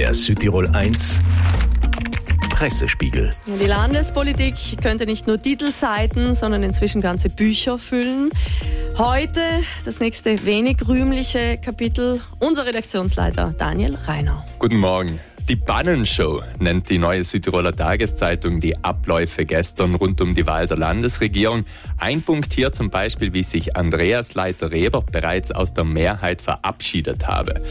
Der Südtirol 1 Pressespiegel. Die Landespolitik könnte nicht nur Titelseiten, sondern inzwischen ganze Bücher füllen. Heute das nächste wenig rühmliche Kapitel. Unser Redaktionsleiter Daniel Reiner. Guten Morgen. Die Bannenshow nennt die neue Südtiroler Tageszeitung die Abläufe gestern rund um die Wahl der Landesregierung. Ein Punkt hier zum Beispiel, wie sich Andreas Leiter-Reber bereits aus der Mehrheit verabschiedet habe.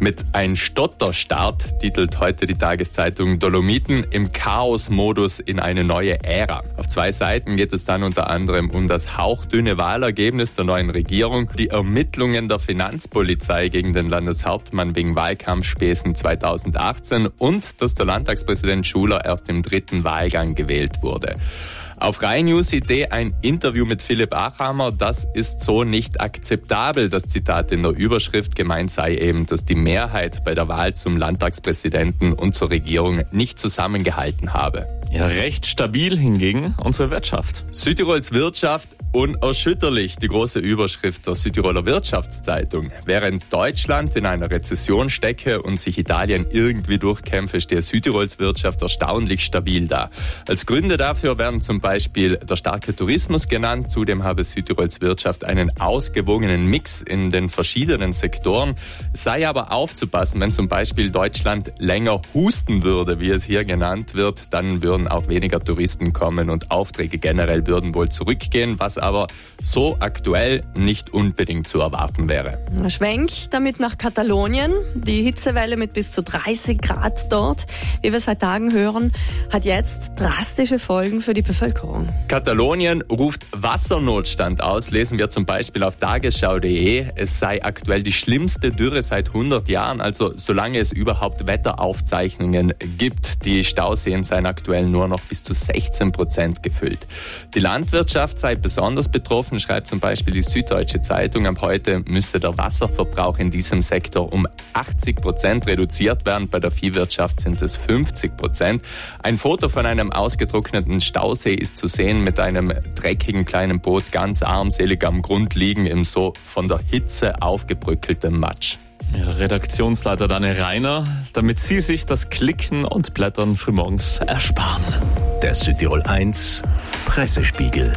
Mit ein Stotterstart titelt heute die Tageszeitung Dolomiten im Chaos-Modus in eine neue Ära. Auf zwei Seiten geht es dann unter anderem um das hauchdünne Wahlergebnis der neuen Regierung, die Ermittlungen der Finanzpolizei gegen den Landeshauptmann wegen Wahlkampfspäßen 2018 und dass der Landtagspräsident Schuler erst im dritten Wahlgang gewählt wurde. Auf Rhein News Idee ein Interview mit Philipp Achammer. Das ist so nicht akzeptabel. Das Zitat in der Überschrift gemeint sei eben, dass die Mehrheit bei der Wahl zum Landtagspräsidenten und zur Regierung nicht zusammengehalten habe. Ja, recht stabil hingegen unsere Wirtschaft. Südtirols Wirtschaft unerschütterlich, die große Überschrift der Südtiroler Wirtschaftszeitung. Während Deutschland in einer Rezession stecke und sich Italien irgendwie durchkämpfe, stehe Südtirols Wirtschaft erstaunlich stabil da. Als Gründe dafür werden zum Beispiel der starke Tourismus genannt. Zudem habe Südtirols Wirtschaft einen ausgewogenen Mix in den verschiedenen Sektoren. Es sei aber aufzupassen, wenn zum Beispiel Deutschland länger husten würde, wie es hier genannt wird, dann würden auch weniger Touristen kommen und Aufträge generell würden wohl zurückgehen, was aber so aktuell nicht unbedingt zu erwarten wäre. Schwenk damit nach Katalonien. Die Hitzewelle mit bis zu 30 Grad dort, wie wir seit Tagen hören, hat jetzt drastische Folgen für die Bevölkerung. Katalonien ruft Wassernotstand aus, lesen wir zum Beispiel auf tagesschau.de. Es sei aktuell die schlimmste Dürre seit 100 Jahren, also solange es überhaupt Wetteraufzeichnungen gibt. Die Stauseen seien aktuell nur noch bis zu 16 Prozent gefüllt. Die Landwirtschaft sei besonders betroffen, schreibt zum Beispiel die Süddeutsche Zeitung. Ab heute müsse der Wasserverbrauch in diesem Sektor um 80 Prozent reduziert werden. Bei der Viehwirtschaft sind es 50 Prozent. Ein Foto von einem ausgetrockneten Stausee ist zu sehen mit einem dreckigen kleinen Boot ganz armselig am Grund liegen im so von der Hitze aufgebröckelten Matsch. Ja, Redaktionsleiter Daniel Reiner, damit Sie sich das Klicken und Blättern frühmorgens ersparen. Der Südtirol 1 Pressespiegel.